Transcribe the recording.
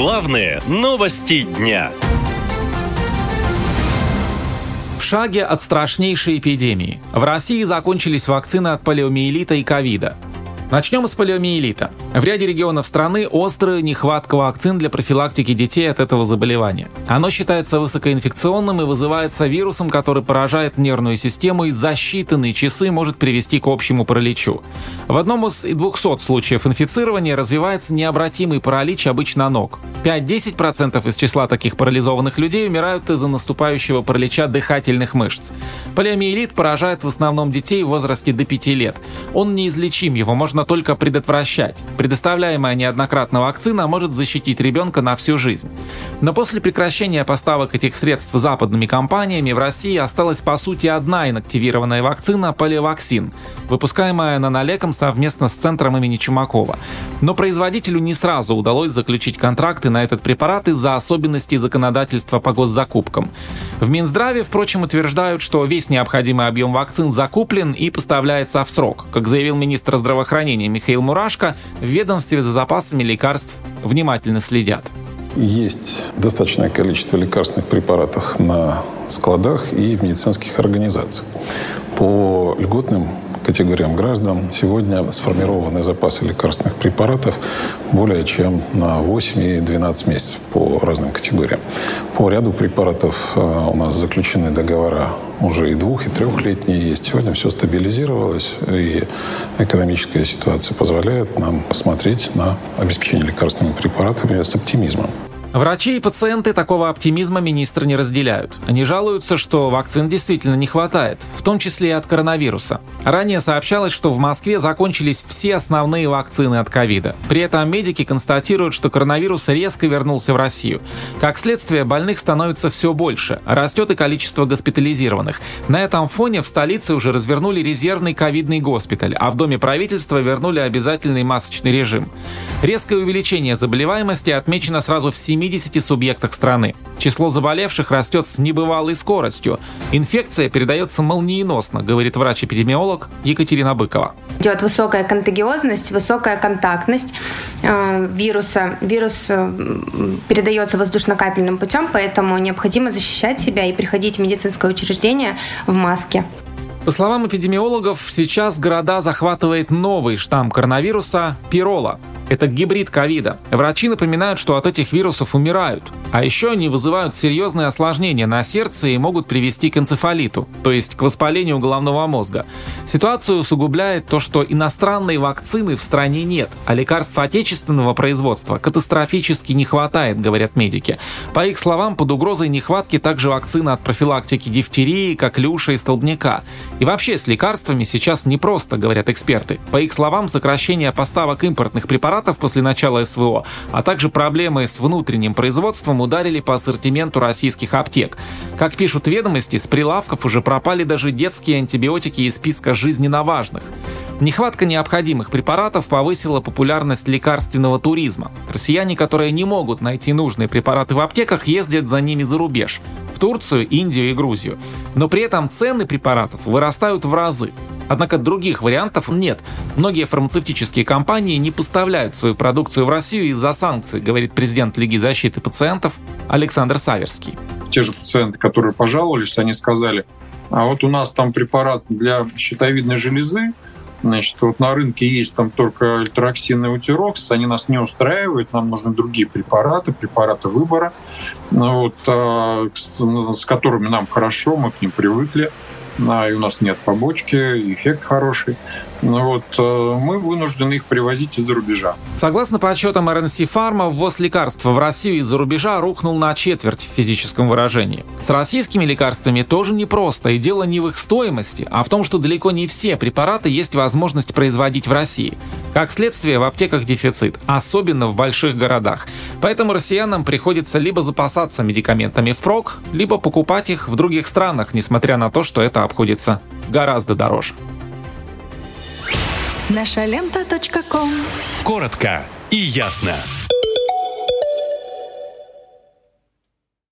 Главные новости дня. В шаге от страшнейшей эпидемии. В России закончились вакцины от полиомиелита и ковида. Начнем с полиомиелита. В ряде регионов страны острая нехватка вакцин для профилактики детей от этого заболевания. Оно считается высокоинфекционным и вызывается вирусом, который поражает нервную систему и за считанные часы может привести к общему параличу. В одном из 200 случаев инфицирования развивается необратимый паралич обычно ног. 5-10% из числа таких парализованных людей умирают из-за наступающего паралича дыхательных мышц. Полиомиелит поражает в основном детей в возрасте до 5 лет. Он неизлечим, его можно можно только предотвращать. Предоставляемая неоднократно вакцина может защитить ребенка на всю жизнь. Но после прекращения поставок этих средств западными компаниями в России осталась по сути одна инактивированная вакцина – поливаксин, выпускаемая нанолеком совместно с центром имени Чумакова. Но производителю не сразу удалось заключить контракты на этот препарат из-за особенностей законодательства по госзакупкам. В Минздраве, впрочем, утверждают, что весь необходимый объем вакцин закуплен и поставляется в срок. Как заявил министр здравоохранения здравоохранения Михаил Мурашко в ведомстве за запасами лекарств внимательно следят. Есть достаточное количество лекарственных препаратов на складах и в медицинских организациях. По льготным категориям граждан сегодня сформированы запасы лекарственных препаратов более чем на 8 и 12 месяцев по разным категориям. По ряду препаратов э, у нас заключены договора уже и двух, и трехлетние есть. Сегодня все стабилизировалось, и экономическая ситуация позволяет нам посмотреть на обеспечение лекарственными препаратами с оптимизмом. Врачи и пациенты такого оптимизма министры не разделяют. Они жалуются, что вакцин действительно не хватает, в том числе и от коронавируса. Ранее сообщалось, что в Москве закончились все основные вакцины от ковида. При этом медики констатируют, что коронавирус резко вернулся в Россию. Как следствие, больных становится все больше, растет и количество госпитализированных. На этом фоне в столице уже развернули резервный ковидный госпиталь, а в Доме правительства вернули обязательный масочный режим. Резкое увеличение заболеваемости отмечено сразу в 7 70 субъектах страны. Число заболевших растет с небывалой скоростью. Инфекция передается молниеносно, говорит врач-эпидемиолог Екатерина Быкова. Идет высокая контагиозность, высокая контактность э, вируса. Вирус э, передается воздушно-капельным путем, поэтому необходимо защищать себя и приходить в медицинское учреждение в маске. По словам эпидемиологов, сейчас города захватывает новый штамм коронавируса – пирола. Это гибрид ковида. Врачи напоминают, что от этих вирусов умирают. А еще они вызывают серьезные осложнения на сердце и могут привести к энцефалиту, то есть к воспалению головного мозга. Ситуацию усугубляет то, что иностранной вакцины в стране нет, а лекарств отечественного производства катастрофически не хватает, говорят медики. По их словам, под угрозой нехватки также вакцина от профилактики дифтерии, коклюша и столбняка. И вообще с лекарствами сейчас непросто, говорят эксперты. По их словам, сокращение поставок импортных препаратов препаратов после начала СВО, а также проблемы с внутренним производством ударили по ассортименту российских аптек. Как пишут ведомости, с прилавков уже пропали даже детские антибиотики из списка жизненно важных. Нехватка необходимых препаратов повысила популярность лекарственного туризма. Россияне, которые не могут найти нужные препараты в аптеках, ездят за ними за рубеж – в Турцию, Индию и Грузию. Но при этом цены препаратов вырастают в разы. Однако других вариантов нет. Многие фармацевтические компании не поставляют свою продукцию в Россию из-за санкций, говорит президент Лиги защиты пациентов Александр Саверский. Те же пациенты, которые пожаловались, они сказали, а вот у нас там препарат для щитовидной железы, Значит, вот на рынке есть там только альтроксин и утирокс, они нас не устраивают, нам нужны другие препараты, препараты выбора, вот, а, с которыми нам хорошо, мы к ним привыкли а, и у нас нет побочки, эффект хороший. Ну вот, э, мы вынуждены их привозить из-за рубежа. Согласно подсчетам РНС Фарма, ввоз лекарств в Россию из-за рубежа рухнул на четверть в физическом выражении. С российскими лекарствами тоже непросто, и дело не в их стоимости, а в том, что далеко не все препараты есть возможность производить в России. Как следствие, в аптеках дефицит, особенно в больших городах. Поэтому россиянам приходится либо запасаться медикаментами впрок, либо покупать их в других странах, несмотря на то, что это обходится гораздо дороже. Наша лента. Коротко и ясно.